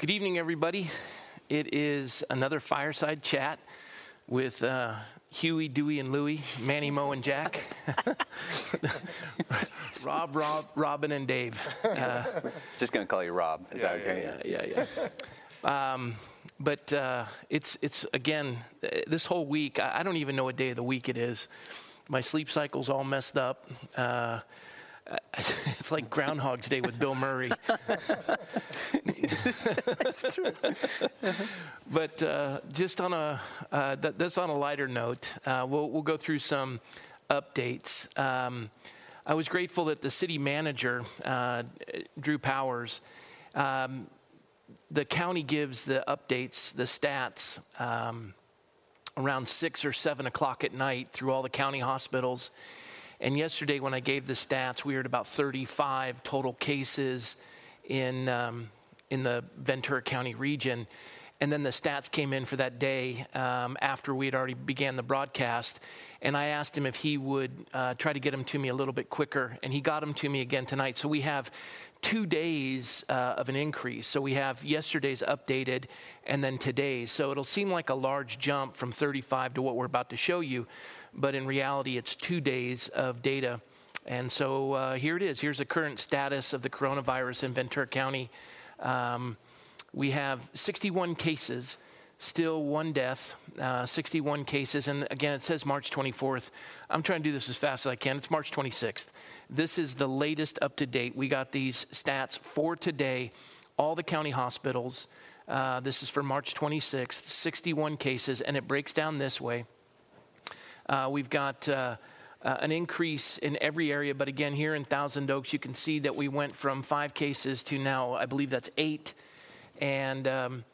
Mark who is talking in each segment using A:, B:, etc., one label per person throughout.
A: Good evening, everybody. It is another fireside chat with uh, Huey, Dewey, and Louie, Manny, Mo, and Jack, Rob, Rob, Robin, and Dave. Uh,
B: Just gonna call you Rob. Is that okay?
A: yeah, yeah, yeah. Um, but uh, it's it's again this whole week. I, I don't even know what day of the week it is. My sleep cycle's all messed up. It's like Groundhog's Day with Bill Murray.
B: That's true.
A: But uh, just on a uh, that, that's on a lighter note, uh, we'll we'll go through some updates. Um, I was grateful that the city manager, uh, Drew Powers, um, the county gives the updates, the stats. Um, around six or seven o'clock at night through all the county hospitals. And yesterday, when I gave the stats, we were at about 35 total cases in, um, in the Ventura County region. And then the stats came in for that day um, after we had already began the broadcast. And I asked him if he would uh, try to get them to me a little bit quicker. And he got them to me again tonight. So we have two days uh, of an increase. So we have yesterday's updated and then today's. So it'll seem like a large jump from 35 to what we're about to show you. But in reality, it's two days of data. And so uh, here it is. Here's the current status of the coronavirus in Ventura County. Um, we have 61 cases, still one death, uh, 61 cases. And again, it says March 24th. I'm trying to do this as fast as I can. It's March 26th. This is the latest up to date. We got these stats for today, all the county hospitals. Uh, this is for March 26th, 61 cases, and it breaks down this way. Uh, we've got uh, uh, an increase in every area, but again, here in Thousand Oaks, you can see that we went from five cases to now, I believe that's eight. And um,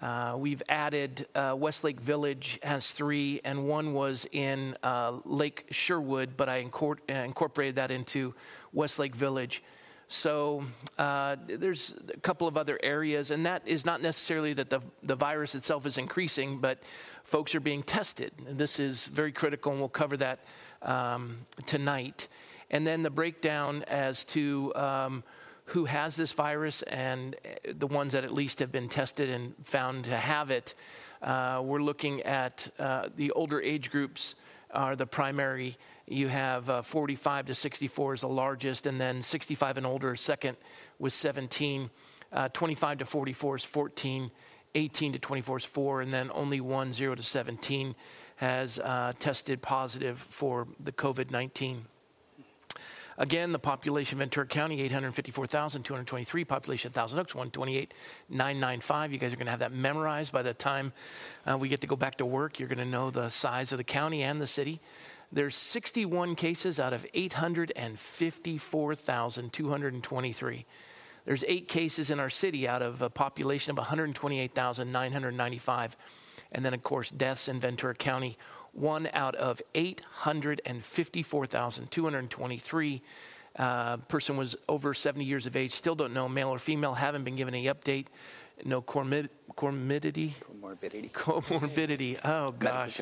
A: uh, we've added uh, Westlake Village has three, and one was in uh, Lake Sherwood, but I incor- uh, incorporated that into Westlake Village. So uh, there's a couple of other areas, and that is not necessarily that the, the virus itself is increasing, but folks are being tested. And this is very critical, and we'll cover that um, tonight. And then the breakdown as to um, who has this virus and uh, the ones that at least have been tested and found to have it. Uh, we're looking at uh, the older age groups are the primary. You have uh, 45 to 64 is the largest, and then 65 and older second with 17. Uh, 25 to 44 is 14. 18 to 24 is 4, and then only one, 0 to 17, has uh, tested positive for the COVID 19. Again, the population of Ventura County, 854,223. Population of Thousand Oaks, 128,995. You guys are going to have that memorized by the time uh, we get to go back to work. You're going to know the size of the county and the city. There's 61 cases out of 854,223. There's eight cases in our city out of a population of 128,995. And then, of course, deaths in Ventura County, one out of 854,223. Uh, person was over 70 years of age, still don't know, male or female, haven't been given any update. No comorbidity.
B: Comorbidity.
A: Comorbidity. Oh, gosh.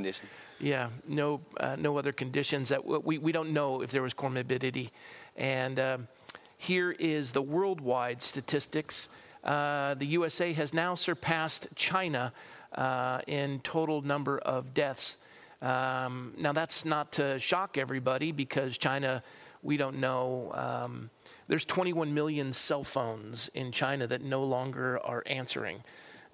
A: Yeah, no, uh, no other conditions that we, we don't know if there was comorbidity. And um, here is the worldwide statistics. Uh, the USA has now surpassed China uh, in total number of deaths. Um, now, that's not to shock everybody because China, we don't know. Um, there's 21 million cell phones in China that no longer are answering.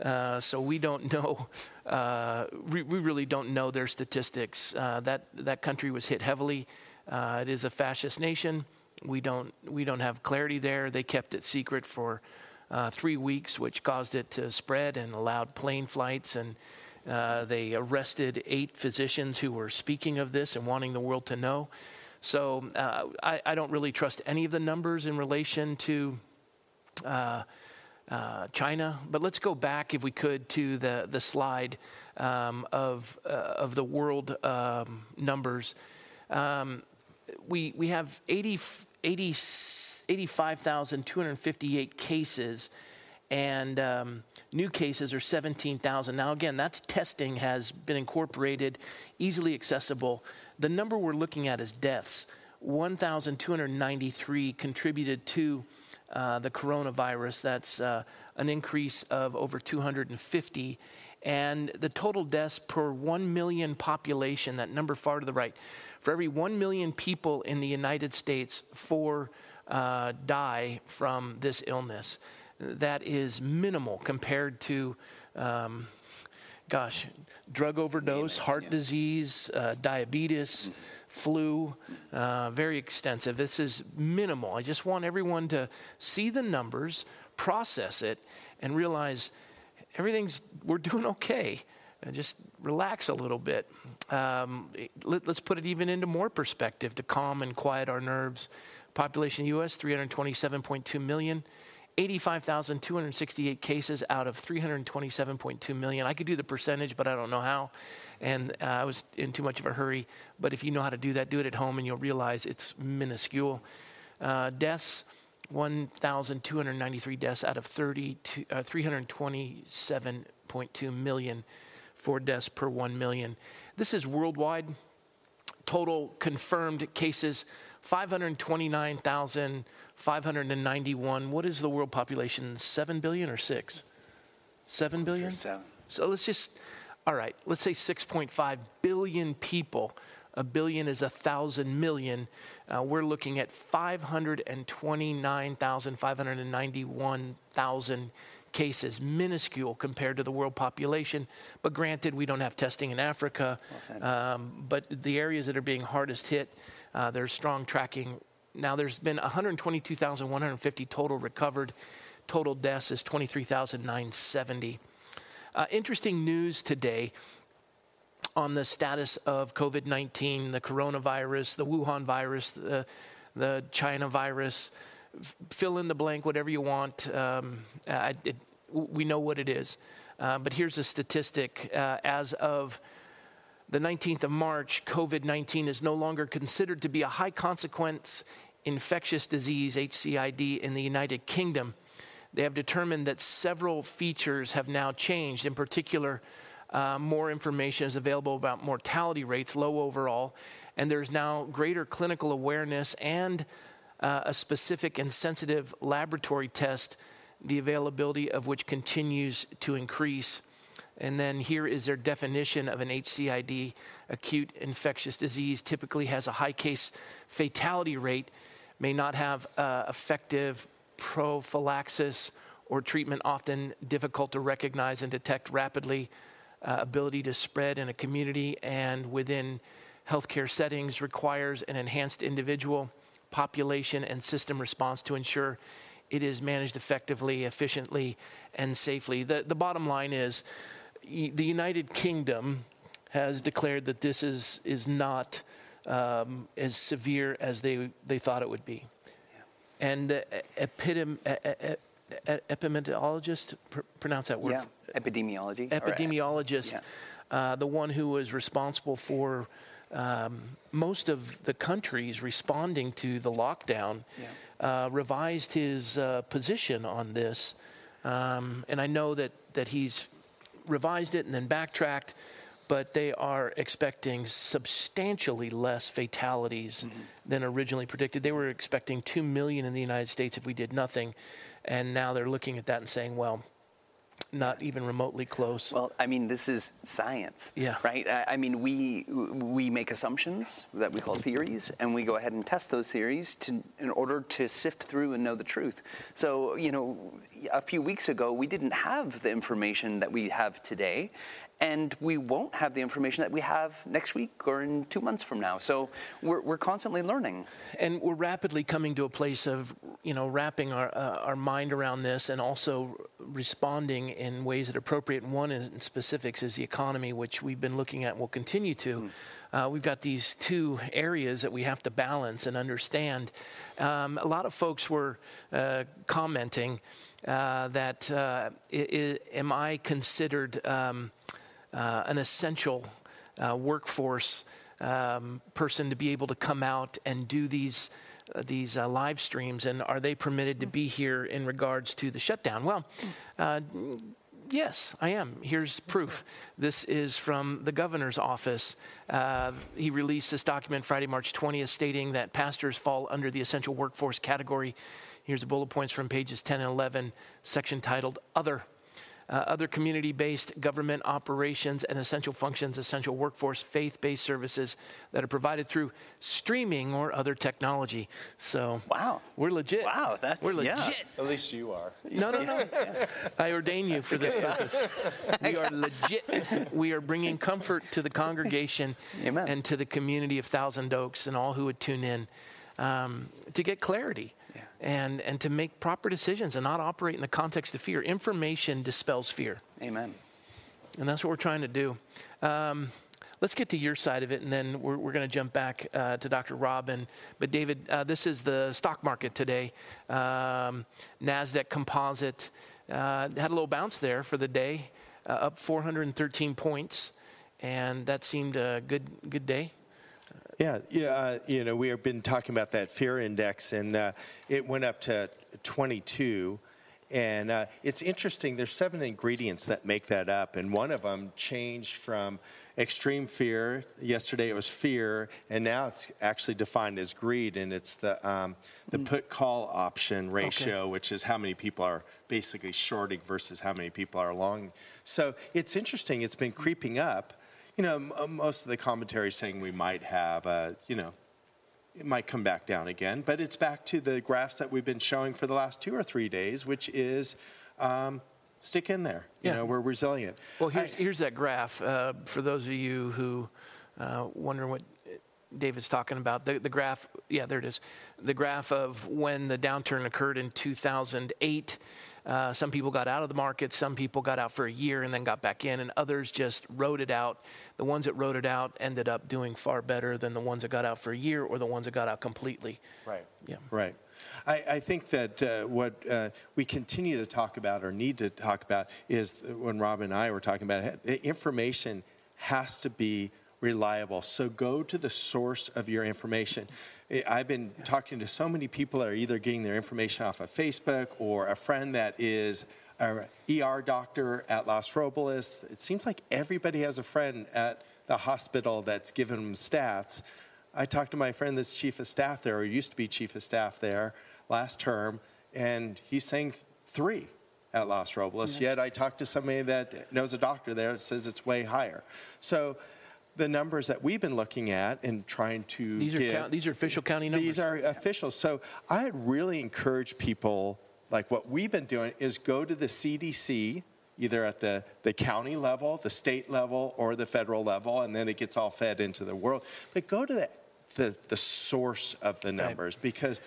A: Uh, so we don't know. Uh, we, we, really don't know their statistics. Uh, that that country was hit heavily. Uh, it is a fascist nation. We don't we don't have clarity there. They kept it secret for uh, three weeks, which caused it to spread and allowed plane flights. And uh, they arrested eight physicians who were speaking of this and wanting the world to know. So I, I, don't really trust any of the numbers in relation to. Uh, China. But let's go back, if we could, to the, the slide um, of, uh, of the world um, numbers. Um, we, we have 80, 80, 85,258 cases, and um, new cases are 17,000. Now, again, that's testing has been incorporated, easily accessible. The number we're looking at is deaths. 1,293 contributed to uh, the coronavirus. That's uh, an increase of over 250. And the total deaths per 1 million population, that number far to the right, for every 1 million people in the United States, four uh, die from this illness. That is minimal compared to. Um, gosh, drug overdose, heart disease, uh, diabetes, flu, uh, very extensive. This is minimal. I just want everyone to see the numbers, process it, and realize everything's, we're doing okay. And just relax a little bit. Um, let, us put it even into more perspective to calm and quiet our nerves. Population US, 327.2 million. 85,268 cases out of 327.2 million. I could do the percentage, but I don't know how. And uh, I was in too much of a hurry. But if you know how to do that, do it at home and you'll realize it's minuscule. Uh, deaths 1,293 deaths out of 30 to, uh, 327.2 million for deaths per 1 million. This is worldwide. Total confirmed cases 529,591. What is the world population? 7 billion or 6? 7 billion?
B: seven.
A: So let's just, all right, let's say 6.5 billion people. A billion is a thousand million. Uh, we're looking at 529,000, 591,000 cases, minuscule compared to the world population. But granted, we don't have testing in Africa. Um, but the areas that are being hardest hit, uh, there's strong tracking. Now, there's been 122,150 total recovered. Total deaths is 23,970. Uh, interesting news today on the status of COVID 19, the coronavirus, the Wuhan virus, the, the China virus. Fill in the blank, whatever you want. Um, uh, it, we know what it is. Uh, but here's a statistic uh, as of the 19th of March, COVID 19 is no longer considered to be a high consequence infectious disease, HCID, in the United Kingdom. They have determined that several features have now changed. In particular, uh, more information is available about mortality rates, low overall, and there's now greater clinical awareness and uh, a specific and sensitive laboratory test, the availability of which continues to increase. And then here is their definition of an HCID, acute infectious disease, typically has a high case fatality rate, may not have uh, effective prophylaxis or treatment, often difficult to recognize and detect rapidly, uh, ability to spread in a community and within healthcare settings requires an enhanced individual, population, and system response to ensure it is managed effectively, efficiently, and safely. The, the bottom line is, the United Kingdom has declared that this is, is not um, as severe as they, they thought it would be. Yeah. And the epidem, epidemiologist, pr- pronounce that word?
B: Yeah, epidemiology.
A: Epidemiologist, yeah. uh, the one who was responsible for um, most of the countries responding to the lockdown, yeah. uh, revised his uh, position on this. Um, and I know that, that he's revised it and then backtracked, but they are expecting substantially less fatalities mm-hmm. than originally predicted. They were expecting 2 million in the United States if we did nothing, and now they're looking at that and saying, well, not even remotely close.
B: Well, I mean, this is science,
A: yeah.
B: right? I, mean, we we make assumptions that we call theories, and we go ahead and test those theories to in order to sift through and know the truth. So, you know, a few weeks ago, we didn't have the information that we have today, and we won't have the information that we have next week or in two months from now. So we're, we're constantly learning.
A: And we're rapidly coming to a place of, you know, wrapping our, uh, our mind around this and also responding in ways that are appropriate. And one in specifics is the economy, which we've been looking at and will continue to. Mm. Uh, we've got these two areas that we have to balance and understand. Um, a lot of folks were uh, commenting uh, that uh, am I considered um, uh, an essential uh, workforce um, person to be able to come out and do these uh, these uh, live streams, and are they permitted to be here in regards to the shutdown? Well, uh, Yes, I am. Here's proof. This is from the governor's office. Uh, he released this document Friday, March 20th, stating that pastors fall under the essential workforce category. Here's the bullet points from pages 10 and 11, section titled Other uh, other community based government operations and essential functions, essential workforce, faith based services that are provided through streaming or other technology. So,
B: wow.
A: We're legit.
B: Wow, that's
A: We're legit.
B: Yeah.
C: At least you are.
A: No, no, no. I ordain you for this purpose. We are legit. We are bringing comfort to the congregation
B: Amen.
A: and to the community of Thousand Oaks and all who would tune in um, to get clarity
B: Yeah.
A: And, and to make proper decisions and not operate in the context of fear. Information dispels fear.
B: Amen.
A: And that's what we're trying to do. Um, let's get to your side of it, and then we're, we're going to jump back uh, to Dr. Robin. But, David, uh, this is the stock market today. Um, NASDAQ composite uh, had a little bounce there for the day, uh, up 413 points, and that seemed a good, good day.
C: Yeah, yeah. Uh, you know, we have been talking about that fear index, and uh, it went up to 22. And uh, it's interesting. There's seven ingredients that make that up, and one of them changed from extreme fear. Yesterday it was fear, and now it's actually defined as greed, and it's the um, the put call option ratio, which is how many people are basically shorting versus how many people are long. So it's interesting. It's been creeping up. You know, most of the commentary saying we might have, uh, you know, it might come back down again, but it's back to the graphs that we've been showing for the last two or three days, which is um, stick in there. You
A: Yeah.
C: know, we're resilient.
A: Well, here's,
C: I-
A: here's that graph uh, for those of you who uh, wonder what David's talking about. The, the graph, yeah, there it is. The graph of when the downturn occurred in 2008. Uh, some people got out of the market, some people got out for a year and then got back in, and others just rode it out. The ones that rode it out ended up doing far better than the ones that got out for a year or the ones that got out completely.
C: Right.
A: Yeah.
C: Right. I, I think that uh, what uh, we continue to talk about or need to talk about is when Rob and I were talking about it, the information has to be reliable. So go to the source of your information. I've been talking to so many people that are either getting their information off of Facebook or a friend that is an ER doctor at Los Robles. It seems like everybody has a friend at the hospital that's giving them stats. I talked to my friend that's chief of staff there, or used to be chief of staff there last term, and he's saying three at Los Robles. Yet I talked to somebody that knows a doctor there that says it's way higher. So the numbers that we've been looking at and trying to
A: These are,
C: get,
A: count, these are official county numbers.
C: these are official. So I really encourage people, like what we've been doing, is go to the CDC, either at the, the county level, the state level, or the federal level, and then it gets all fed into the world. But go to the, the, the source of the numbers because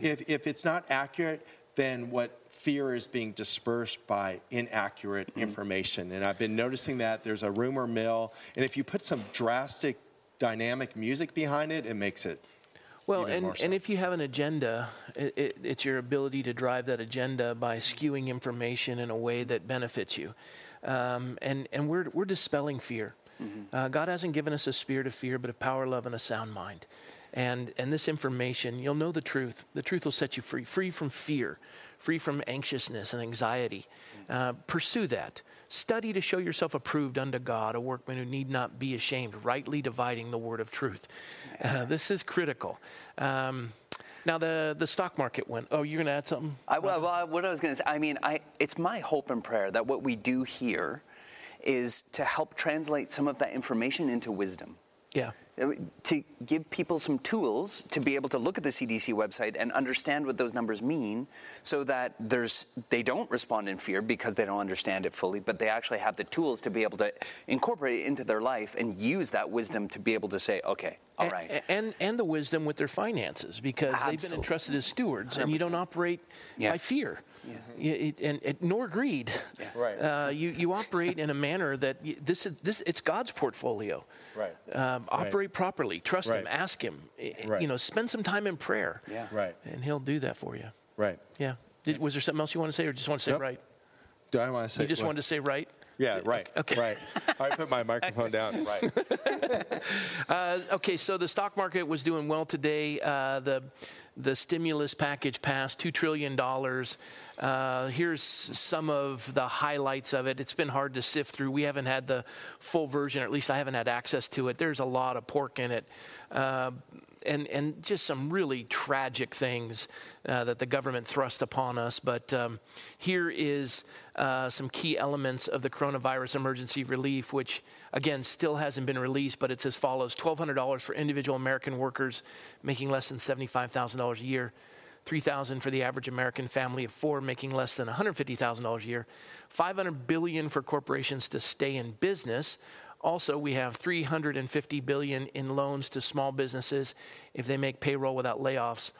C: if, if it's not accurate, then what fear is being dispersed by inaccurate information. And I've been noticing that there's a rumor mill, and if you put some drastic dynamic music behind it, it makes it
A: Well,
C: even
A: and,
C: so.
A: and if you have an agenda, it, it, it's your ability to drive that agenda by skewing information in a way that benefits you. Um, and and we're, we're dispelling fear. Uh, God hasn't given us a spirit of fear, but of power, love, and a sound mind. And, and this information, you'll know the truth. The truth will set you free, free from fear, free from anxiousness and anxiety. Uh, pursue that. Study to show yourself approved unto God, a workman who need not be ashamed, rightly dividing the word of truth. Uh, this is critical. Um, now, the, the stock market went. Oh, you're going to add something?
B: I, well, well, what I was going to say, I mean, I, it's my hope and prayer that what we do here is to help translate some of that information into wisdom.
A: Yeah.
B: To give people some tools to be able to look at the CDC website and understand what those numbers mean so that there's, they don't respond in fear because they don't understand it fully, but they actually have the tools to be able to incorporate it into their life and use that wisdom to be able to say, okay, all right.
A: And, and the wisdom with their finances because they've been entrusted as stewards and you don't operate
B: Yeah.
A: by fear. You- it- and, and nor greed.
C: Right.
A: Uh, you, you operate in a manner that y this is this it's God's portfolio.
C: Right.
A: Um, operate properly. Trust Him. Ask Him.
C: Right.
A: You know, spend some time in prayer.
B: Yeah.
C: Right.
A: And He'll do that for you.
C: Right.
A: Yeah. Did, was there something else you want to say, or just want to say
C: Nope.
A: right?
C: Do I want to say?
A: You just
C: what?
A: wanted to say right.
C: Yeah, right.
A: Okay.
C: Right. I put my microphone down. Right.
A: Uh, okay, so the stock market was doing well today. Uh, the the stimulus package passed $2 trillion. Uh, here's some of the highlights of it. It's been hard to sift through. We haven't had the full version, or at least I haven't had access to it. There's a lot of pork in it. Uh, and, and just some really tragic things uh, that the government thrust upon us. But um, here is uh, some key elements of the coronavirus emergency relief, which again still hasn't been released, but it's as follows $1,200 for individual American workers making less than $75,000 a year. 3000 for the average American family of four making less than $150,000 a year, 500 billion for corporations to stay in business, also, we have 350 billion in loans to small businesses if they make payroll without layoffs.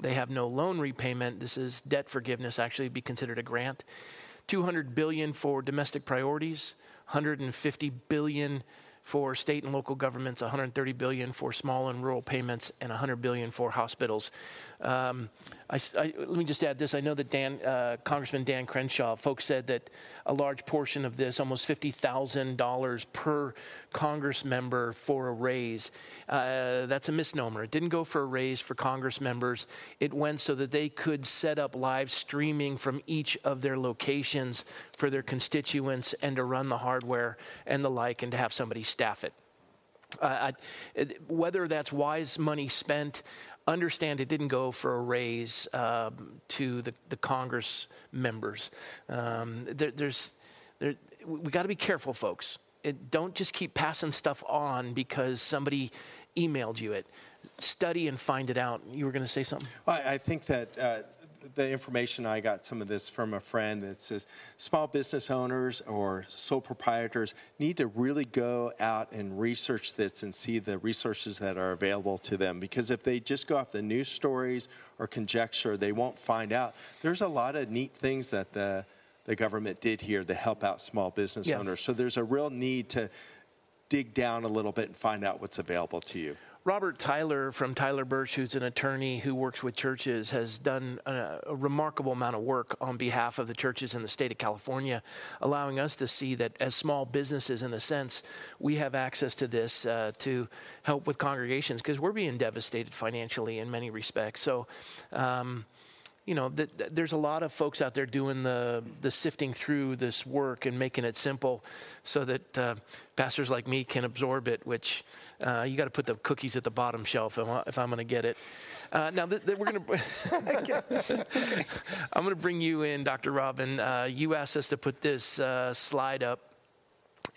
A: They have no loan repayment. This is debt forgiveness, actually be considered a grant. 200 billion for domestic priorities, 150 billion for state and local governments, 130 billion for small and rural payments, and 100 billion for hospitals. Um, I, I, let me just add this. I know that Dan, uh, Congressman Dan Crenshaw, folks said that a large portion of this, almost $50,000 per Congress member for a raise, uh, that's a misnomer. It didn't go for a raise for Congress members. It went so that they could set up live streaming from each of their locations for their constituents and to run the hardware and the like and to have somebody staff it. Uh, I, whether that's wise money spent, understand it didn't go for a raise um, to the, the Congress members. Um, there, there's, there, we got to be careful, folks. It, don't just keep passing stuff on because somebody emailed you it. Study and find it out. You were going to say something?
C: Well, I think that uh, the information I got some of this from a friend that says small business owners or sole proprietors need to really go out and research this and see the resources that are available to them. Because if they just go off the news stories or conjecture they won't find out. There's a lot of neat things that the the government did here to help out small business yeah. owners. So there's a real need to dig down a little bit and find out what's available to you
A: Robert Tyler from Tyler Bursch, who's an attorney who works with churches, has done a, a, remarkable amount of work on behalf of the churches in the state of California, allowing us to see that as small businesses, in a sense, we have access to this uh, to help with congregations because we're being devastated financially in many respects. So, um, you know, th- th- there's a lot of folks out there doing the, the sifting through this work and making it simple so that uh, pastors like me can absorb it, which uh, you got to put the cookies at the bottom shelf if I'm going to get it. Uh, now, th- we're going to, I'm going to bring you in, Dr. Robin. Uh, you asked us to put this uh, slide up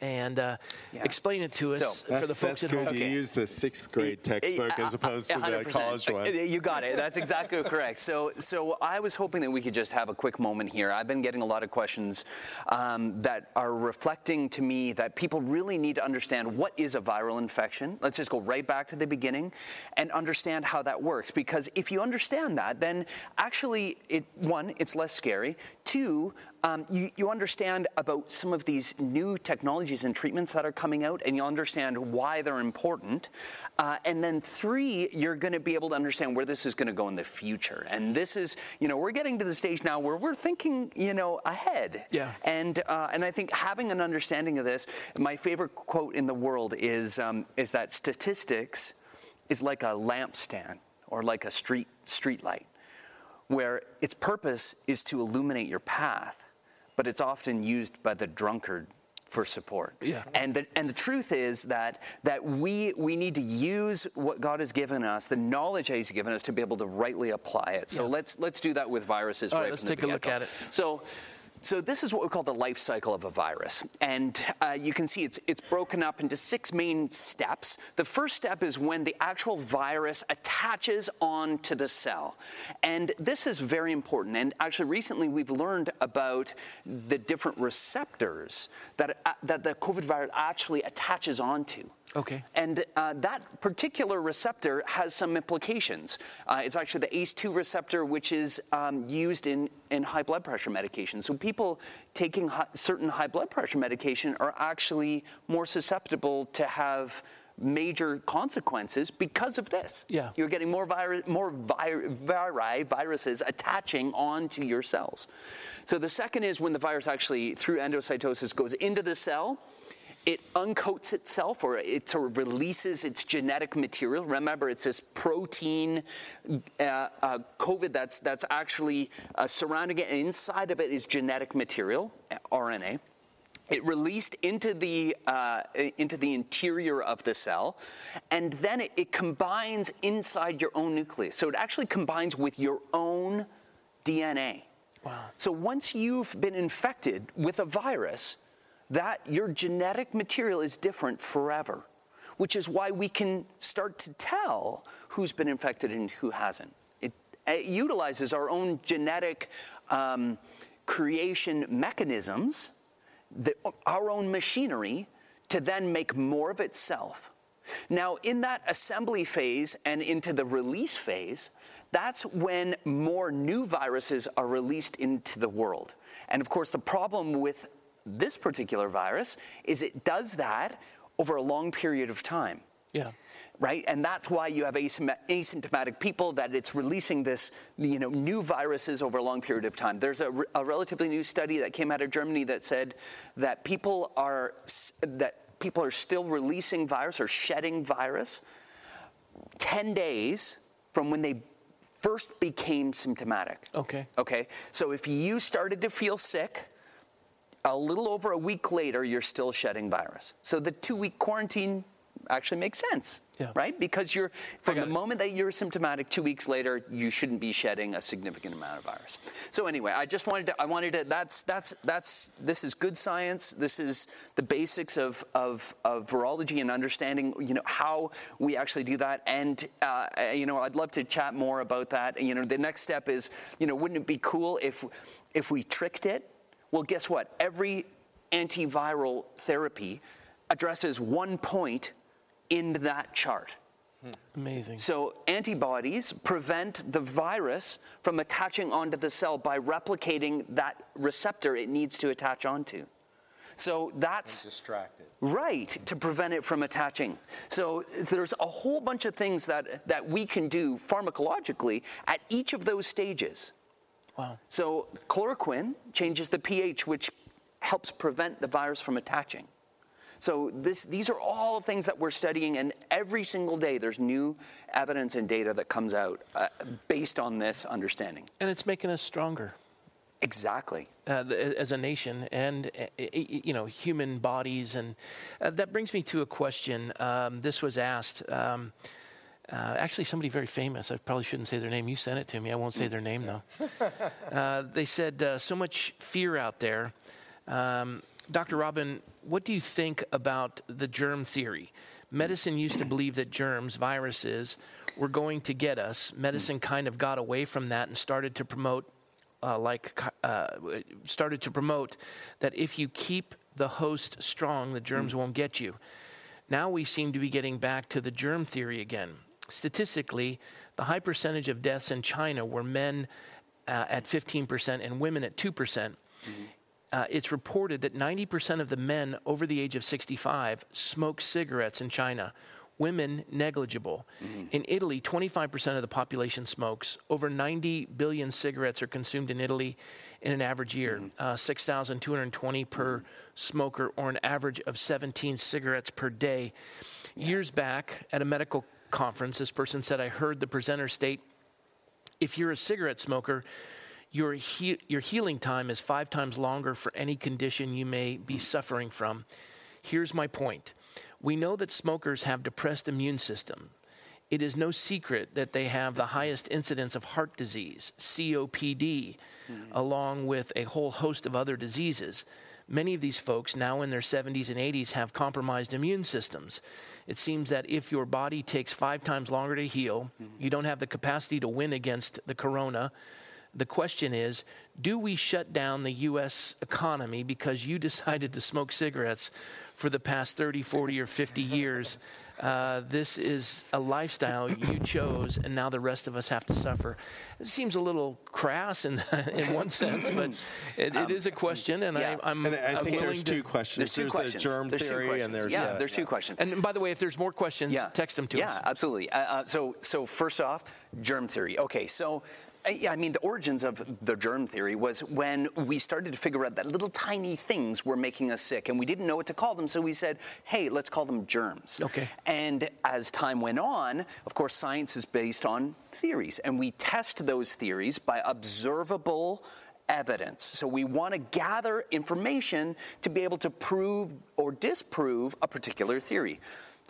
A: and uh, yeah. explain it to us so, for the folks
C: at
A: home.
C: You okay. use the sixth grade textbook as opposed to the college one.
B: You got it. That's exactly correct. So, so I was hoping that we could just have a quick moment here. I've been getting a lot of questions um, that are reflecting to me that people really need to understand what is a viral infection. Let's just go right back to the beginning and understand how that works. Because if you understand that, then actually, it one, it's less scary. Two, um, you, you understand about some of these new technologies and treatments that are coming out, and you'll understand why they're important. Uh, and then three, you're going to be able to understand where this is going to go in the future. And this is, you know, we're getting to the stage now where we're thinking, you know, ahead.
A: Yeah.
B: And uh, and I think having an understanding of this, my favorite quote in the world is um, is that statistics is like a lampstand or like a street street light where its purpose is to illuminate your path but it's often used by the drunkard for support.
A: Yeah.
B: And the, and the truth is that, that we, we need to use what God has given us, the knowledge that He's given us, to be able to rightly apply it. So yeah. let's, let's do that with viruses
A: All
B: right,
A: let's take a look at it.
B: So so this is what we call the life cycle of a virus. And uh, you can see it's, it's broken up into six main steps. The first step is when the actual virus attaches onto the cell. And this is very important. And actually, recently we've learned about the different receptors that, uh, that the COVID virus actually attaches onto.
A: Okay.
B: And uh, that particular receptor has some implications. Uh, it's actually the ACE2 receptor, which is um, used in, in high blood pressure medication. So people taking high, certain high blood pressure medication are actually more susceptible to have major consequences because of this.
A: Yeah.
B: You're getting more, virus, more vir- viri, viruses attaching onto your cells. So the second is when the virus actually, through endocytosis, goes into the cell, it uncoats itself or it sort of releases its genetic material. Remember, it's this protein uh, uh, COVID that's, that's actually uh, surrounding it, and inside of it is genetic material, RNA. It released into the, uh, into the interior of the cell, and then it, it combines inside your own nucleus. So it actually combines with your own DNA.
A: Wow.
B: So once you've been infected with a virus, that your genetic material is different forever, which is why we can start to tell who's been infected and who hasn't. It, it utilizes our own genetic um, creation mechanisms, the, our own machinery, to then make more of itself. Now, in that assembly phase and into the release phase, that's when more new viruses are released into the world. And of course, the problem with this particular virus is it does that over a long period of time.
A: Yeah.
B: Right, and that's why you have asymptomatic people that it's releasing this, you know, new viruses over a long period of time. There's a, a relatively new study that came out of Germany that said that people are that people are still releasing virus or shedding virus 10 days from when they first became symptomatic.
A: Okay.
B: Okay. So if you started to feel sick, a little over a week later, you're still shedding virus. So the two week quarantine actually makes sense,
A: yeah.
B: right? Because you're from the
A: it.
B: moment that you're symptomatic, two weeks later, you shouldn't be shedding a significant amount of virus. So anyway, I just wanted to, I wanted to, that's, that's, that's, this is good science. This is the basics of, of, of virology and understanding, you know, how we actually do that. And, uh, you know, I'd love to chat more about that. You know, the next step is, you know, wouldn't it be cool if, if we tricked it? Well, guess what? Every antiviral therapy addresses one point in that chart.
A: Amazing.
B: So, antibodies prevent the virus from attaching onto the cell by replicating that receptor it needs to attach onto. So, that's
C: Distracted.
B: right to prevent it from attaching. So, there's a whole bunch of things that, that we can do pharmacologically at each of those stages.
A: Wow.
B: So chloroquine changes the pH, which helps prevent the virus from attaching. So this, these are all things that we're studying, and every single day there's new evidence and data that comes out uh, based on this understanding.
A: And it's making us stronger.
B: Exactly.
A: Uh, as a nation and uh, you know human bodies and uh, that brings me to a question um, this was asked um, uh, actually, somebody very famous. I probably shouldn't say their name. You sent it to me. I won't say their name though. Uh, they said uh, so much fear out there. Um, Dr. Robin, what do you think about the germ theory? Medicine used to believe that germs, viruses, were going to get us. Medicine kind of got away from that and started to promote, uh, like, uh, started to promote that if you keep the host strong, the germs won't get you. Now we seem to be getting back to the germ theory again statistically, the high percentage of deaths in China were men uh, at 15% and women at 2%. percent mm hmm uh, it's reported that 90% of the men over the age of 65 smoke cigarettes in China. Women, negligible. Mm-hmm. In Italy, 25% of the population smokes. Over 90 billion cigarettes are consumed in Italy in an average year. Mm-hmm. Uh, 6,220 per mm-hmm. smoker, or an average of 17 cigarettes per day. Yeah. Years back, at a medical conference, this person said, I heard the presenter state if you're a cigarette smoker, your, he- your healing time is five times longer for any condition you may be suffering from. Here's my point we know that smokers have depressed immune system. It is no secret that they have the highest incidence of heart disease, COPD, mm-hmm. along with a whole host of other diseases. Many of these folks, now in their 70s and 80s, have compromised immune systems. It seems that if your body takes five times longer to heal, mm-hmm. you don't have the capacity to win against the corona. The question is do we shut down the U.S. economy because you decided to smoke cigarettes for the past 30, 40, or 50 years? Uh, this is a lifestyle you chose, and now the rest of us have to suffer. It seems a little crass in, in one sense, but it, it is a question, and
B: yeah.
A: I, I'm,
C: And I
A: I'm
C: think
A: willing
C: there's
A: to.
C: two questions.
B: There's two questions.
C: the germ
B: There's two
C: theory and
B: questions.
C: there's
B: yeah,
C: the,
B: there's two questions.
A: And by the way, if there's more questions,
B: yeah.
A: text them to
B: yeah,
A: us.
B: Yeah, absolutely. Uh, uh, so, so first off, germ theory. Okay, so. Uh, Yeah, I mean, the origins of the germ theory was when we started to figure out that little tiny things were making us sick, and we didn't know what to call them. So we said, "Hey, let's call them germs."
A: Okay.
B: And as time went on, of course, science is based on theories, and we test those theories by observable evidence. So we want to gather information to be able to prove or disprove a particular theory.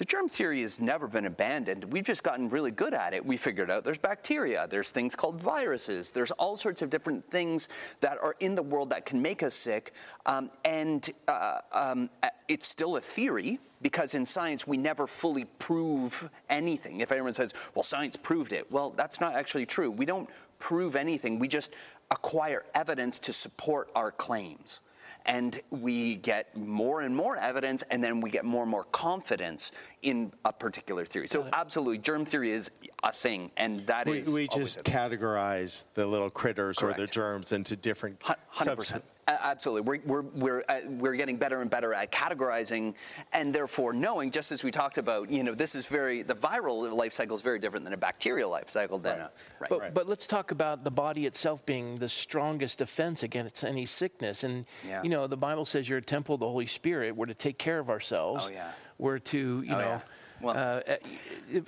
B: The germ theory has never been abandoned. We've just gotten really good at it. We figured out there's bacteria, there's things called viruses, there's all sorts of different things that are in the world that can make us sick. Um, and uh, um, it's still a theory because in science we never fully prove anything. If anyone says, well, science proved it, well, that's not actually true. We don't prove anything, we just acquire evidence to support our claims and we get more and more evidence, and then we get more and more confidence in a particular theory. So, absolutely, germ theory is a thing, and that
C: we,
B: is
C: we just categorize the little critters or the germs into different
B: Hundred percent. Absolutely, we're we're we're, uh, we're getting better and better at categorizing, and therefore knowing. Just as we talked about, you know, this is very the viral life cycle is very different than a bacterial life cycle. Than a, right.
A: But, but let's talk about the body itself being the strongest defense against any sickness. And,
B: Yeah.
A: you know, the Bible says you're a temple of the Holy Spirit. We're to take care of ourselves.
B: Oh, yeah.
A: We're to, you
B: Oh,
A: know,
B: yeah. Well-
A: uh, it,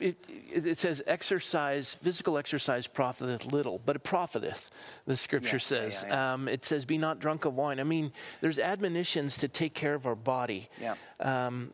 A: it, it, says exercise, physical exercise profiteth little, but it profiteth, the scripture
B: Yeah,
A: says.
B: yeah, yeah.
A: Um, it says, be not drunk of wine. I mean, there's admonitions to take care of our body.
B: Yeah.
A: Um,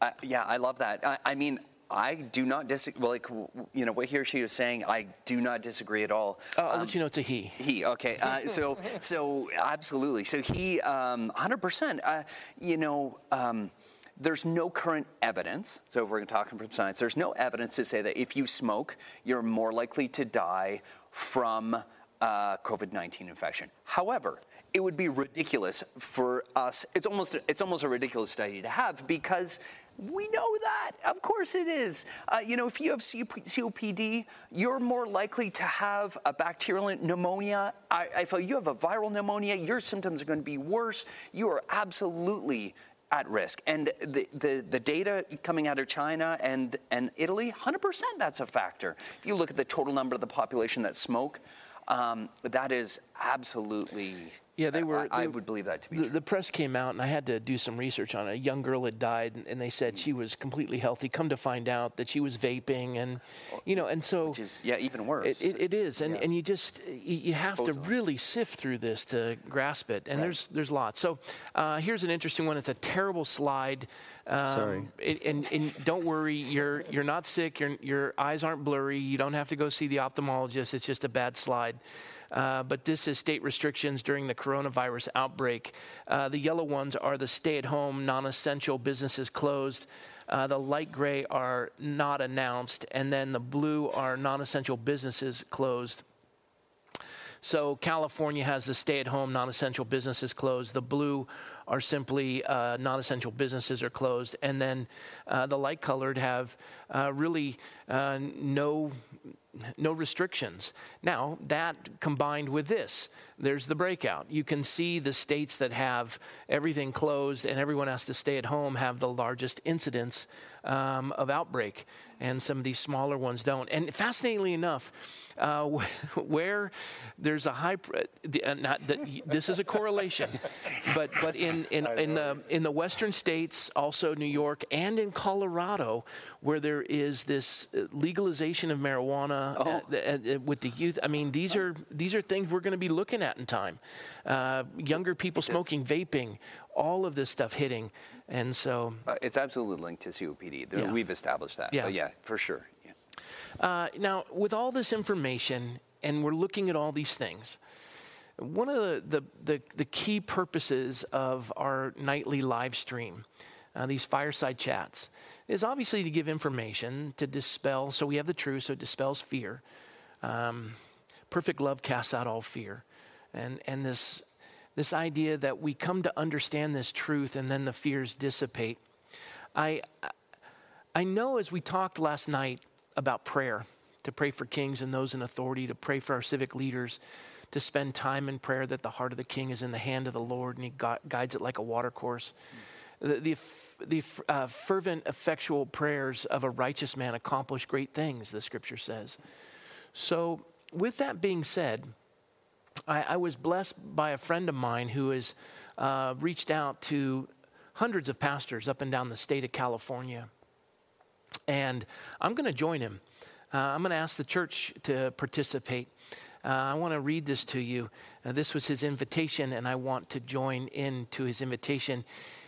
B: Uh, yeah, I love that. I, I mean, I do not disagree. Well, like you know what he or she was saying, I do not disagree at all.
A: I'll
B: Um,
A: let you know it's a he.
B: He okay. Uh, so so absolutely. So he um, 100%. Uh, you know. Um, there's no current evidence. So if we're talking from science, there's no evidence to say that if you smoke, you're more likely to die from uh, COVID-19 infection. However, it would be ridiculous for us. It's almost it's almost a ridiculous study to have because we know that. Of course it is. Uh, you know, if you have COP- COPD, you're more likely to have a bacterial pneumonia. I, if you have a viral pneumonia, your symptoms are going to be worse. You are absolutely at risk. And the, the, the data coming out of China and, and Italy, 100% that's a factor. If you look at the total number of the population that smoke, um, that is absolutely.
A: Yeah, they were.
B: I, I
A: they-
B: would believe that to be
A: the,
B: true.
A: the press came out, and I had to do some research on it. A young girl had died, and, and they said she was completely healthy. Come to find out that she was vaping, and you know, and so
B: Which is, yeah, even worse.
A: it, it, it is, and,
B: Yeah.
A: and you just you, you have to really sift through this to grasp it. And there's there's lots. So uh, here's an interesting one. It's a terrible slide. Um,
C: Sorry.
A: it- and, and don't worry, you're you're not sick. Your your eyes aren't blurry. You don't have to go see the ophthalmologist. It's just a bad slide. Uh, but this is state restrictions during the coronavirus outbreak. Uh, the yellow ones are the stay-at-home, non-essential businesses closed. Uh, the light gray are not announced, and then the blue are non-essential businesses closed. So California has the stay-at-home, non-essential businesses closed. The blue are simply uh, non-essential businesses are closed, and then uh, the light-colored have uh, really uh, no no restrictions. Now that combined with this, there's the breakout. You can see the states that have everything closed and everyone has to stay at home have the largest incidence um, of outbreak, and some of these smaller ones don't. And fascinatingly enough, uh, where there's a high, pr- uh, not that this is a correlation, but but in in, in the in the western states, also New York and in Colorado, where there is this uh, legalization of marijuana uh, uh, uh, with the youth. I mean, these are these are things we're going to be looking at in time. Uh, younger people smoking, vaping, all of this stuff hitting, and so
B: Uh, it's absolutely linked to COPD.
A: Yeah.
B: We've established that.
A: Yeah.
B: Yeah, for sure. Yeah.
A: Uh, now, with all this information, and we're looking at all these things, one of the, the, the, the key purposes of our nightly live stream, uh, these fireside chats, is obviously to give information, to dispel, so we have the truth, so it dispels fear. Um, perfect love casts out all fear. And, and this, this idea that we come to understand this truth and then the fears dissipate. I, I know as we talked last night about prayer, to pray for kings and those in authority, to pray for our civic leaders, to spend time in prayer that the heart of the king is in the hand of the Lord and he guides it like a watercourse. The, the, the uh, fervent, effectual prayers of a righteous man accomplish great things, the scripture says. So, with that being said, I, I was blessed by a friend of mine who has uh, reached out to hundreds of pastors up and down the state of California. And I'm going to join him. Uh, I'm going to ask the church to participate. Uh, I want to read this to you. Uh, this was his invitation, and I want to join in to his invitation.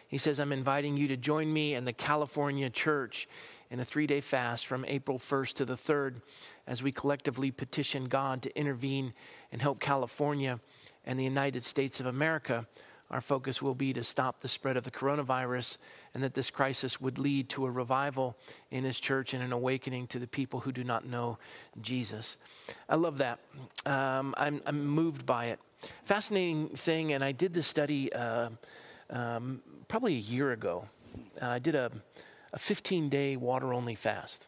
A: He says, I'm inviting you to join me and the California church in a three day fast from April 1st to the 3rd as we collectively petition God to intervene and help California and the United States of America. Our focus will be to stop the spread of the coronavirus and that this crisis would lead to a revival in his church and an awakening to the people who do not know Jesus. I love that. Um, I'm, I'm, moved by it. Fascinating thing, and I did this study uh, um, probably a year ago. Uh, I did a, a 15 day water only fast.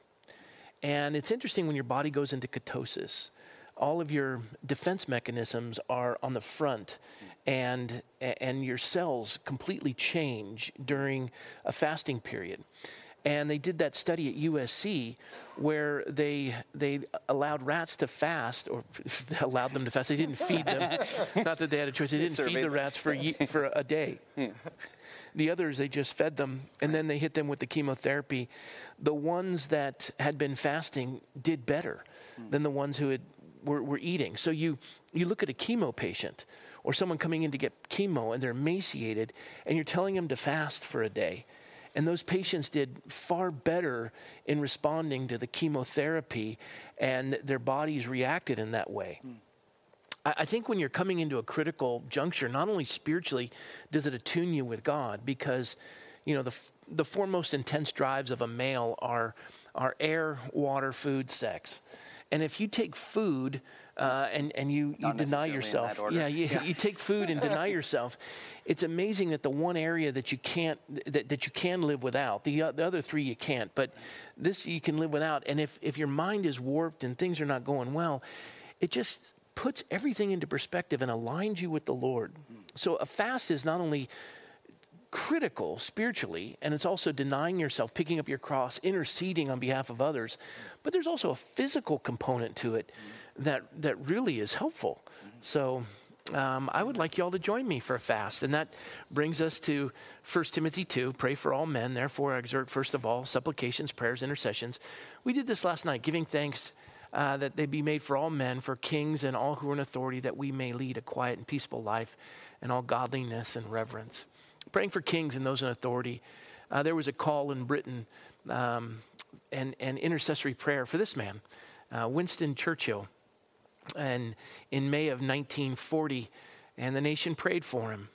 A: And it's interesting when your body goes into ketosis, all of your defense mechanisms are on the front and and your cells completely change during a fasting period. And they did that study at USC where they they allowed rats to fast, or allowed them to fast. They didn't feed them. Not that they had a choice. They didn't feed the rats for for a day. The others, they just fed them, and then they hit them with the chemotherapy. The ones that had been fasting did better than the ones who had were, were eating. So you you look at a chemo patient or someone coming in to get chemo and they're emaciated, and you're telling them to fast for a day. And those patients did far better in responding to the chemotherapy, and their bodies reacted in that way. Mm. I think when you're coming into a critical juncture, not only spiritually does it attune you with God, because you know the the four most intense drives of a male are are air, water, food, sex. And if you take food uh, and, and you, you deny yourself, yeah, you, yeah. you take food and deny yourself, it's amazing that the one area that you can't, that, that you can live without, the, uh, the other three you can't, but this you can live without. And if, if your mind is warped and things are not going well, it just puts everything into perspective and aligns you with the Lord. So a fast is not only critical spiritually, and it's also denying yourself, picking up your cross, interceding on behalf of others. But there's also a physical component to it that, that really is helpful. So um, I would like you all to join me for a fast. And that brings us to 1 Timothy 2 pray for all men. Therefore, exert first of all supplications, prayers, intercessions. We did this last night, giving thanks. Uh, that they be made for all men, for kings and all who are in authority, that we may lead a quiet and peaceful life in all godliness and reverence praying for kings and those in authority. Uh, there was a call in Britain um, and, and intercessory prayer for this man, uh, Winston Churchill, and in May of 1940, and the nation prayed for him.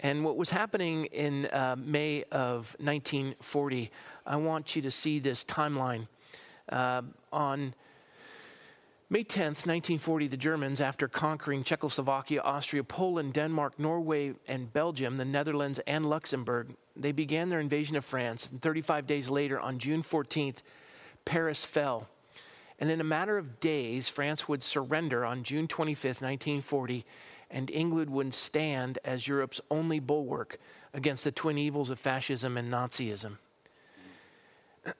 A: And what was happening in uh, May of 1940, I want you to see this timeline. Uh, on May 10th, 1940, the Germans, after conquering Czechoslovakia, Austria, Poland, Denmark, Norway, and Belgium, the Netherlands, and Luxembourg, they began their invasion of France. And 35 days later, on June 14th, Paris fell. And in a matter of days, France would surrender on June 25th, 1940, and England would stand as Europe's only bulwark against the twin evils of fascism and Nazism.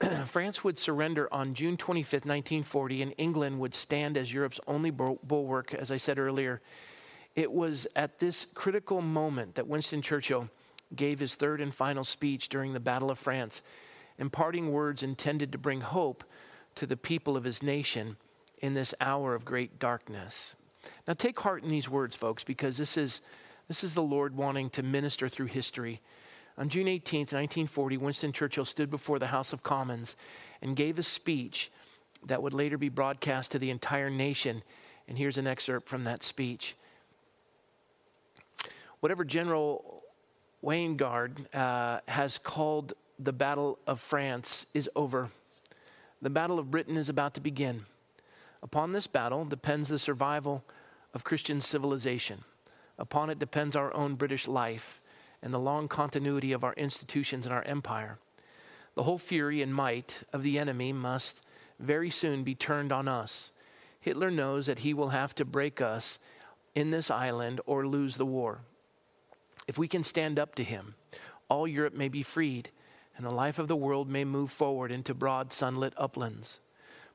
A: France would surrender on June 25th, 1940, and England would stand as Europe's only bulwark, as I said earlier. It was at this critical moment that Winston Churchill gave his third and final speech during the Battle of France, imparting words intended to bring hope to the people of his nation in this hour of great darkness. Now, take heart in these words, folks, because this is, this is the Lord wanting to minister through history on June 18, 1940, Winston Churchill stood before the House of Commons and gave a speech that would later be broadcast to the entire nation. And here's an excerpt from that speech. Whatever General Weygand uh, has called the Battle of France is over. The Battle of Britain is about to begin. Upon this battle depends the survival of Christian civilization. Upon it depends our own British life and the long continuity of our institutions and our empire. The whole fury and might of the enemy must very soon be turned on us. Hitler knows that he will have to break us in this island or lose the war. If we can stand up to him, all Europe may be freed, and the life of the world may move forward into broad sunlit uplands.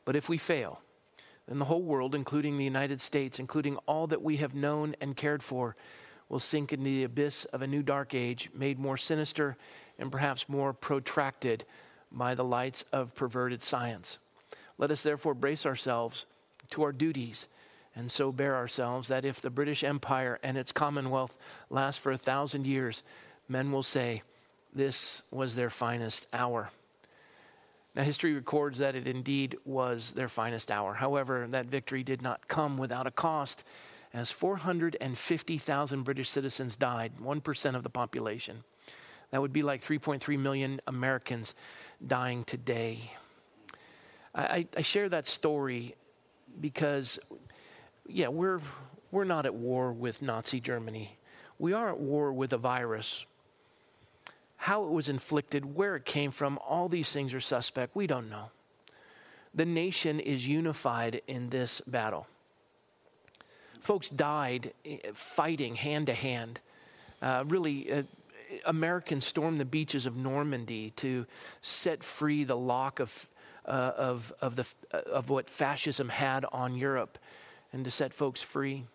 A: But if we fail, then the whole world, including the United States, including all that we have known and cared for, will sink into the abyss of a new dark age, made more sinister and perhaps more protracted by the lights of perverted science. Let us therefore brace ourselves to our duties and so bear ourselves that if the British Empire and its Commonwealth last for a thousand years, men will say, This was their finest hour. Now, history records that it indeed was their finest hour. However, that victory did not come without a cost, as 450,000 British citizens died, 1% of the population. That would be like 3.3 million Americans dying today. I, I share that story because, yeah, we're, we're not at war with Nazi Germany. We are at war with a virus. How it was inflicted, where it came from, all these things are suspect. We don't know. The nation is unified in this battle. Folks died eh, fighting hand to hand. Uh, really, uh, Americans stormed the beaches of Normandy to set free the lock of uh, of, of, the, uh, of what fascism had on Europe and to set folks free.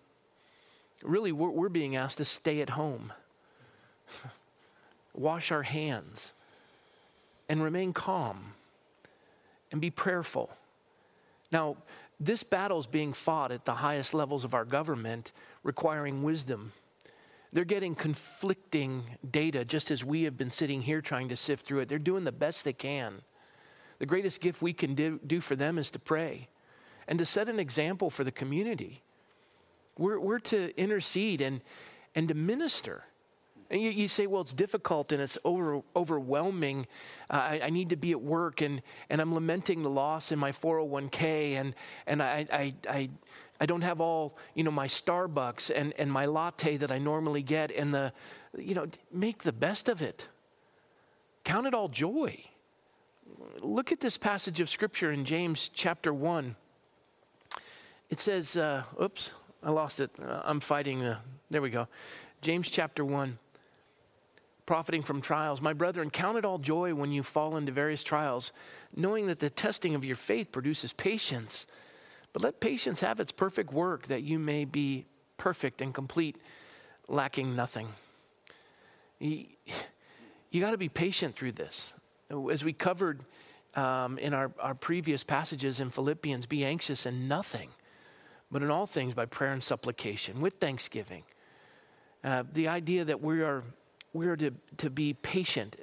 A: Really, we're, we're being asked to stay at home, wash our hands, and remain calm and be prayerful. Now, this battle is being fought at the highest levels of our government, requiring wisdom. They're getting conflicting data just as we have been sitting here trying to sift through it. They're doing the best they can. The greatest gift we can do, for them is to pray and to set an example for the community. We're, we're to intercede and, and to minister. And you, you, say, well, it's difficult and it's over, overwhelming. Uh, I, I, need to be at work and, and I'm lamenting the loss in my 401k and, and I, I, I, I don't have all, you know, my Starbucks and, and my latte that I normally get and the, you know, make the best of it. Count it all joy look at this passage of scripture in James chapter 1. It says, uh, oops, I lost it. Uh, I'm fighting. The, there we go. James chapter 1. Profiting from trials. My brethren, count it all joy when you fall into various trials, knowing that the testing of your faith produces patience. But let patience have its perfect work, that you may be perfect and complete, lacking nothing. You, you got to be patient through this. As we covered um, in our, our previous passages in Philippians, be anxious in nothing, but in all things by prayer and supplication, with thanksgiving. Uh, the idea that we are, we are to, to be patient.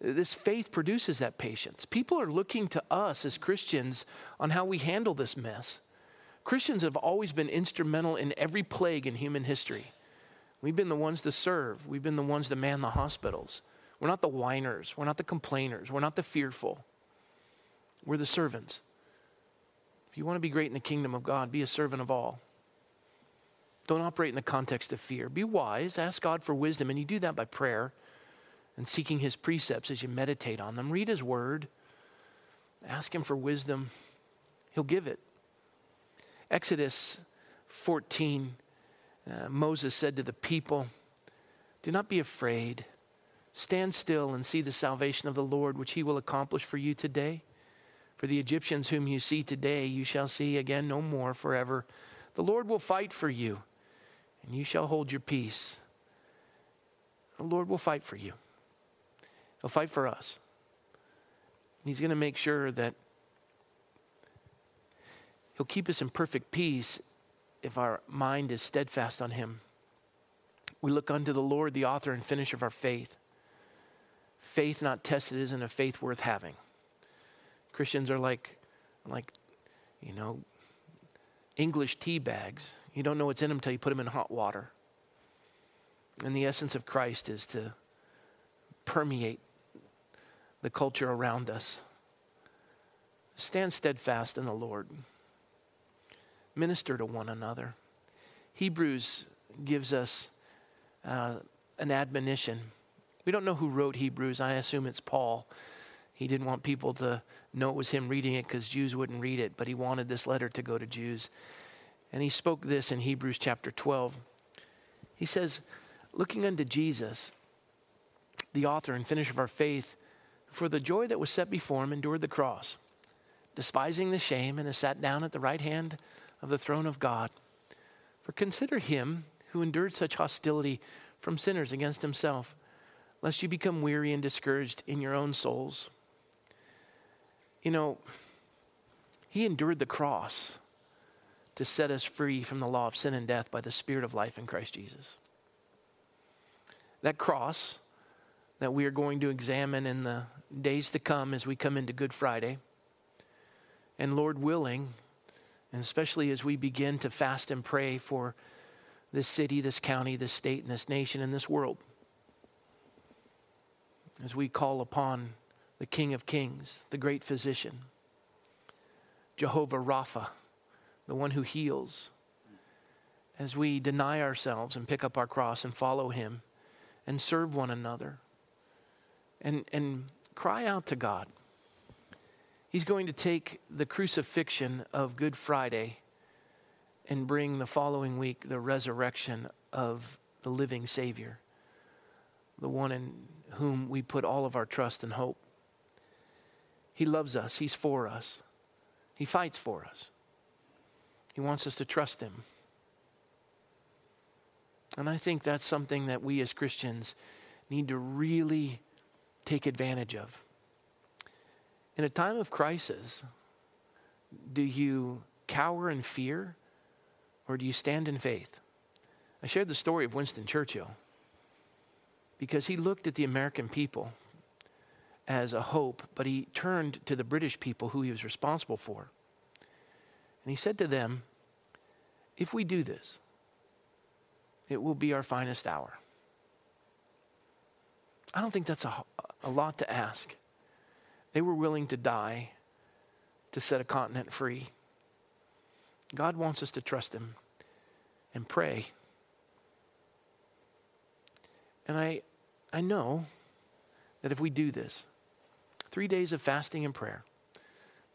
A: This faith produces that patience. People are looking to us as Christians on how we handle this mess. Christians have always been instrumental in every plague in human history. We've been the ones to serve, we've been the ones to man the hospitals. We're not the whiners. We're not the complainers. We're not the fearful. We're the servants. If you want to be great in the kingdom of God, be a servant of all. Don't operate in the context of fear. Be wise, ask God for wisdom, and you do that by prayer and seeking His precepts as you meditate on them. Read His word, ask Him for wisdom, He'll give it. Exodus 14, uh, Moses said to the people, Do not be afraid. Stand still and see the salvation of the Lord, which he will accomplish for you today. For the Egyptians whom you see today, you shall see again no more forever. The Lord will fight for you, and you shall hold your peace. The Lord will fight for you. He'll fight for us. He's going to make sure that He'll keep us in perfect peace if our mind is steadfast on Him. We look unto the Lord, the author and finisher of our faith faith not tested isn't a faith worth having. Christians are like, like, you know, English tea bags. You don't know what's in them until you put them in hot water. And the essence of Christ is to permeate the culture around us. Stand steadfast in the Lord. Minister to one another. Hebrews gives us uh, an admonition we don't know who wrote Hebrews. I assume it's Paul. He didn't want people to know it was him reading it because Jews wouldn't read it, but he wanted this letter to go to Jews. And he spoke this in Hebrews chapter 12. He says, Looking unto Jesus, the author and finisher of our faith, for the joy that was set before him endured the cross, despising the shame, and has sat down at the right hand of the throne of God. For consider him who endured such hostility from sinners against himself, lest you become weary and discouraged in your own souls. You know, he endured the cross to set us free from the law of sin and death by the Spirit of life in Christ Jesus. That cross that we are going to examine in the days to come as we come into Good Friday, and Lord willing, and especially as we begin to fast and pray for this city, this county, this state, and this nation, and this world, as we call upon the King of Kings, the great physician, Jehovah Rapha, the one who heals, as we deny ourselves and pick up our cross and follow him and serve one another and, and cry out to God. He's going to take the crucifixion of Good Friday and bring the following week the resurrection of the living Savior, the one in whom we put all of our trust and hope. He loves us, He's for us, He fights for us. He wants us to trust Him. And I think that's something that we as Christians need to really take advantage of. In a time of crisis, do you cower in fear or do you stand in faith? I shared the story of Winston Churchill because he looked at the American people as a hope, but he turned to the British people who he was responsible for. And he said to them, If we do this, it will be our finest hour. I don't think that's a, a lot to ask. They were willing to die to set a continent free. God wants us to trust Him and pray. And I, I know that if we do this, three days of fasting and prayer,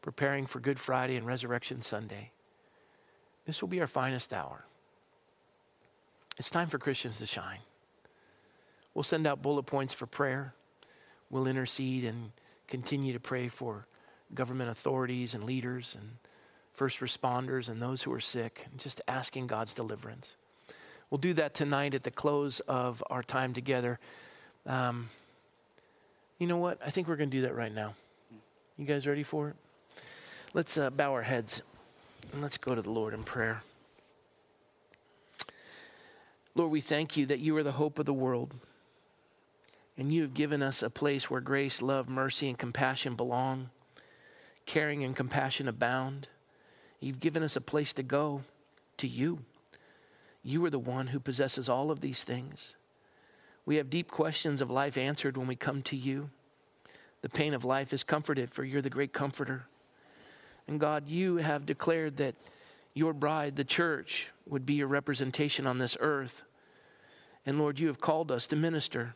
A: preparing for Good Friday and Resurrection Sunday, this will be our finest hour. It's time for Christians to shine. We'll send out bullet points for prayer. We'll intercede and continue to pray for government authorities and leaders and first responders and those who are sick, and just asking God's deliverance. We'll do that tonight at the close of our time together. Um, you know what? I think we're going to do that right now. You guys ready for it? Let's uh, bow our heads and let's go to the Lord in prayer. Lord, we thank you that you are the hope of the world. And you have given us a place where grace, love, mercy, and compassion belong, caring and compassion abound. You've given us a place to go to you. You are the one who possesses all of these things. We have deep questions of life answered when we come to you. The pain of life is comforted, for you're the great comforter. And God, you have declared that your bride, the church, would be your representation on this earth. And Lord, you have called us to minister,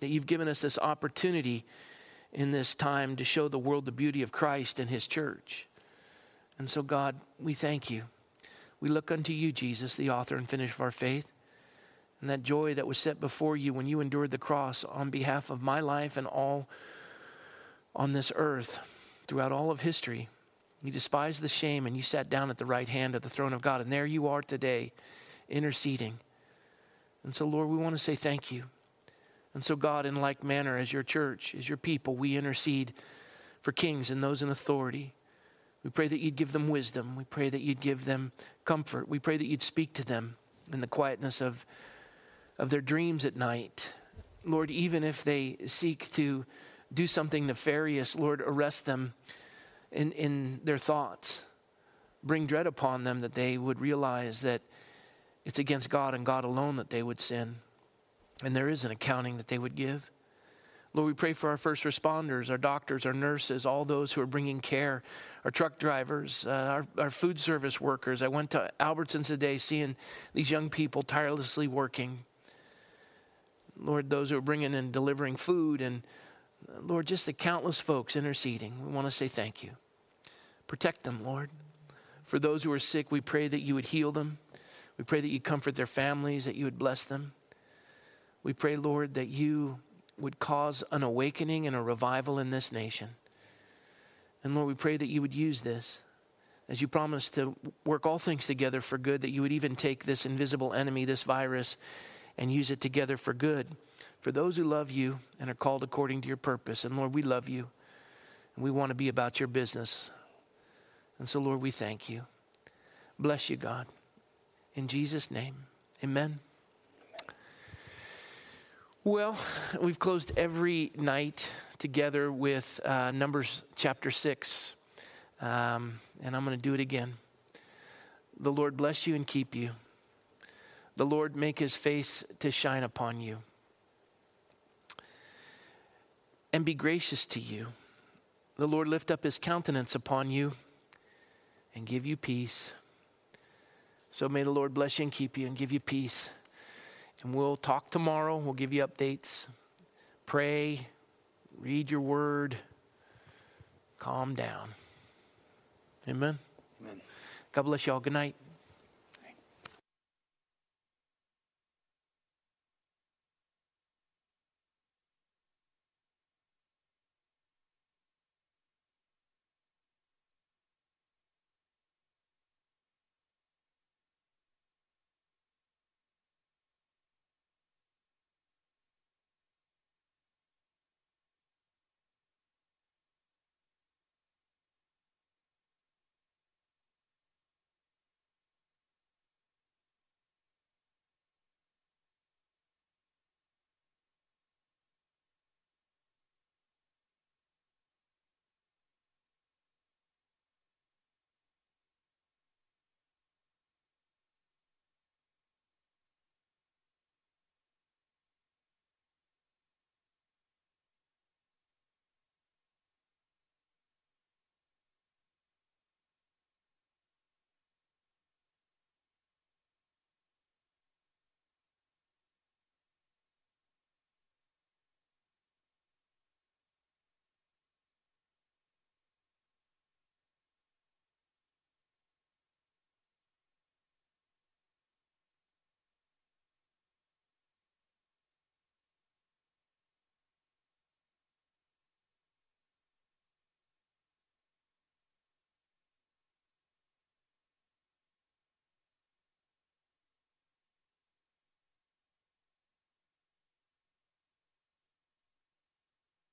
A: that you've given us this opportunity in this time to show the world the beauty of Christ and his church. And so, God, we thank you. We look unto you, Jesus, the author and finisher of our faith and that joy that was set before you when you endured the cross on behalf of my life and all on this earth throughout all of history. You despised the shame and you sat down at the right hand of the throne of God. And there you are today, interceding. And so, Lord, we want to say thank you. And so, God, in like manner, as your church, as your people, we intercede for kings and those in authority. We pray that you'd give them wisdom. We pray that you'd give them comfort. We pray that you'd speak to them in the quietness of of their dreams at night. Lord, even if they seek to do something nefarious, Lord, arrest them in, in their thoughts. Bring dread upon them that they would realize that it's against God and God alone that they would sin. And there is an accounting that they would give. Lord, we pray for our first responders, our doctors, our nurses, all those who are bringing care, our truck drivers, uh, our, our food service workers. I went to Albertsons today seeing these young people tirelessly working. Lord, those who are bringing and delivering food and Lord, just the countless folks interceding, we want to say thank you. Protect them, Lord. For those who are sick, we pray that you would heal them. We pray that you comfort their families, that you would bless them. We pray, Lord, that you would cause an awakening and a revival in this nation. And Lord, we pray that you would use this as you promised to work all things together for good, that you would even take this invisible enemy, this virus, and use it together for good for those who love you and are called according to your purpose. And Lord, we love you and we want to be about your business. And so, Lord, we thank you. Bless you, God. In Jesus' name, amen. Well, we've closed every night together with uh, Numbers chapter 6. Um, and I'm going to do it again. The Lord bless you and keep you. The Lord make his face to shine upon you and be gracious to you. The Lord lift up his countenance upon you and give you peace. So may the Lord bless you and keep you and give you peace. And we'll talk tomorrow. We'll give you updates. Pray, read your word, calm down. Amen.
B: Amen.
A: God bless you all. Good night.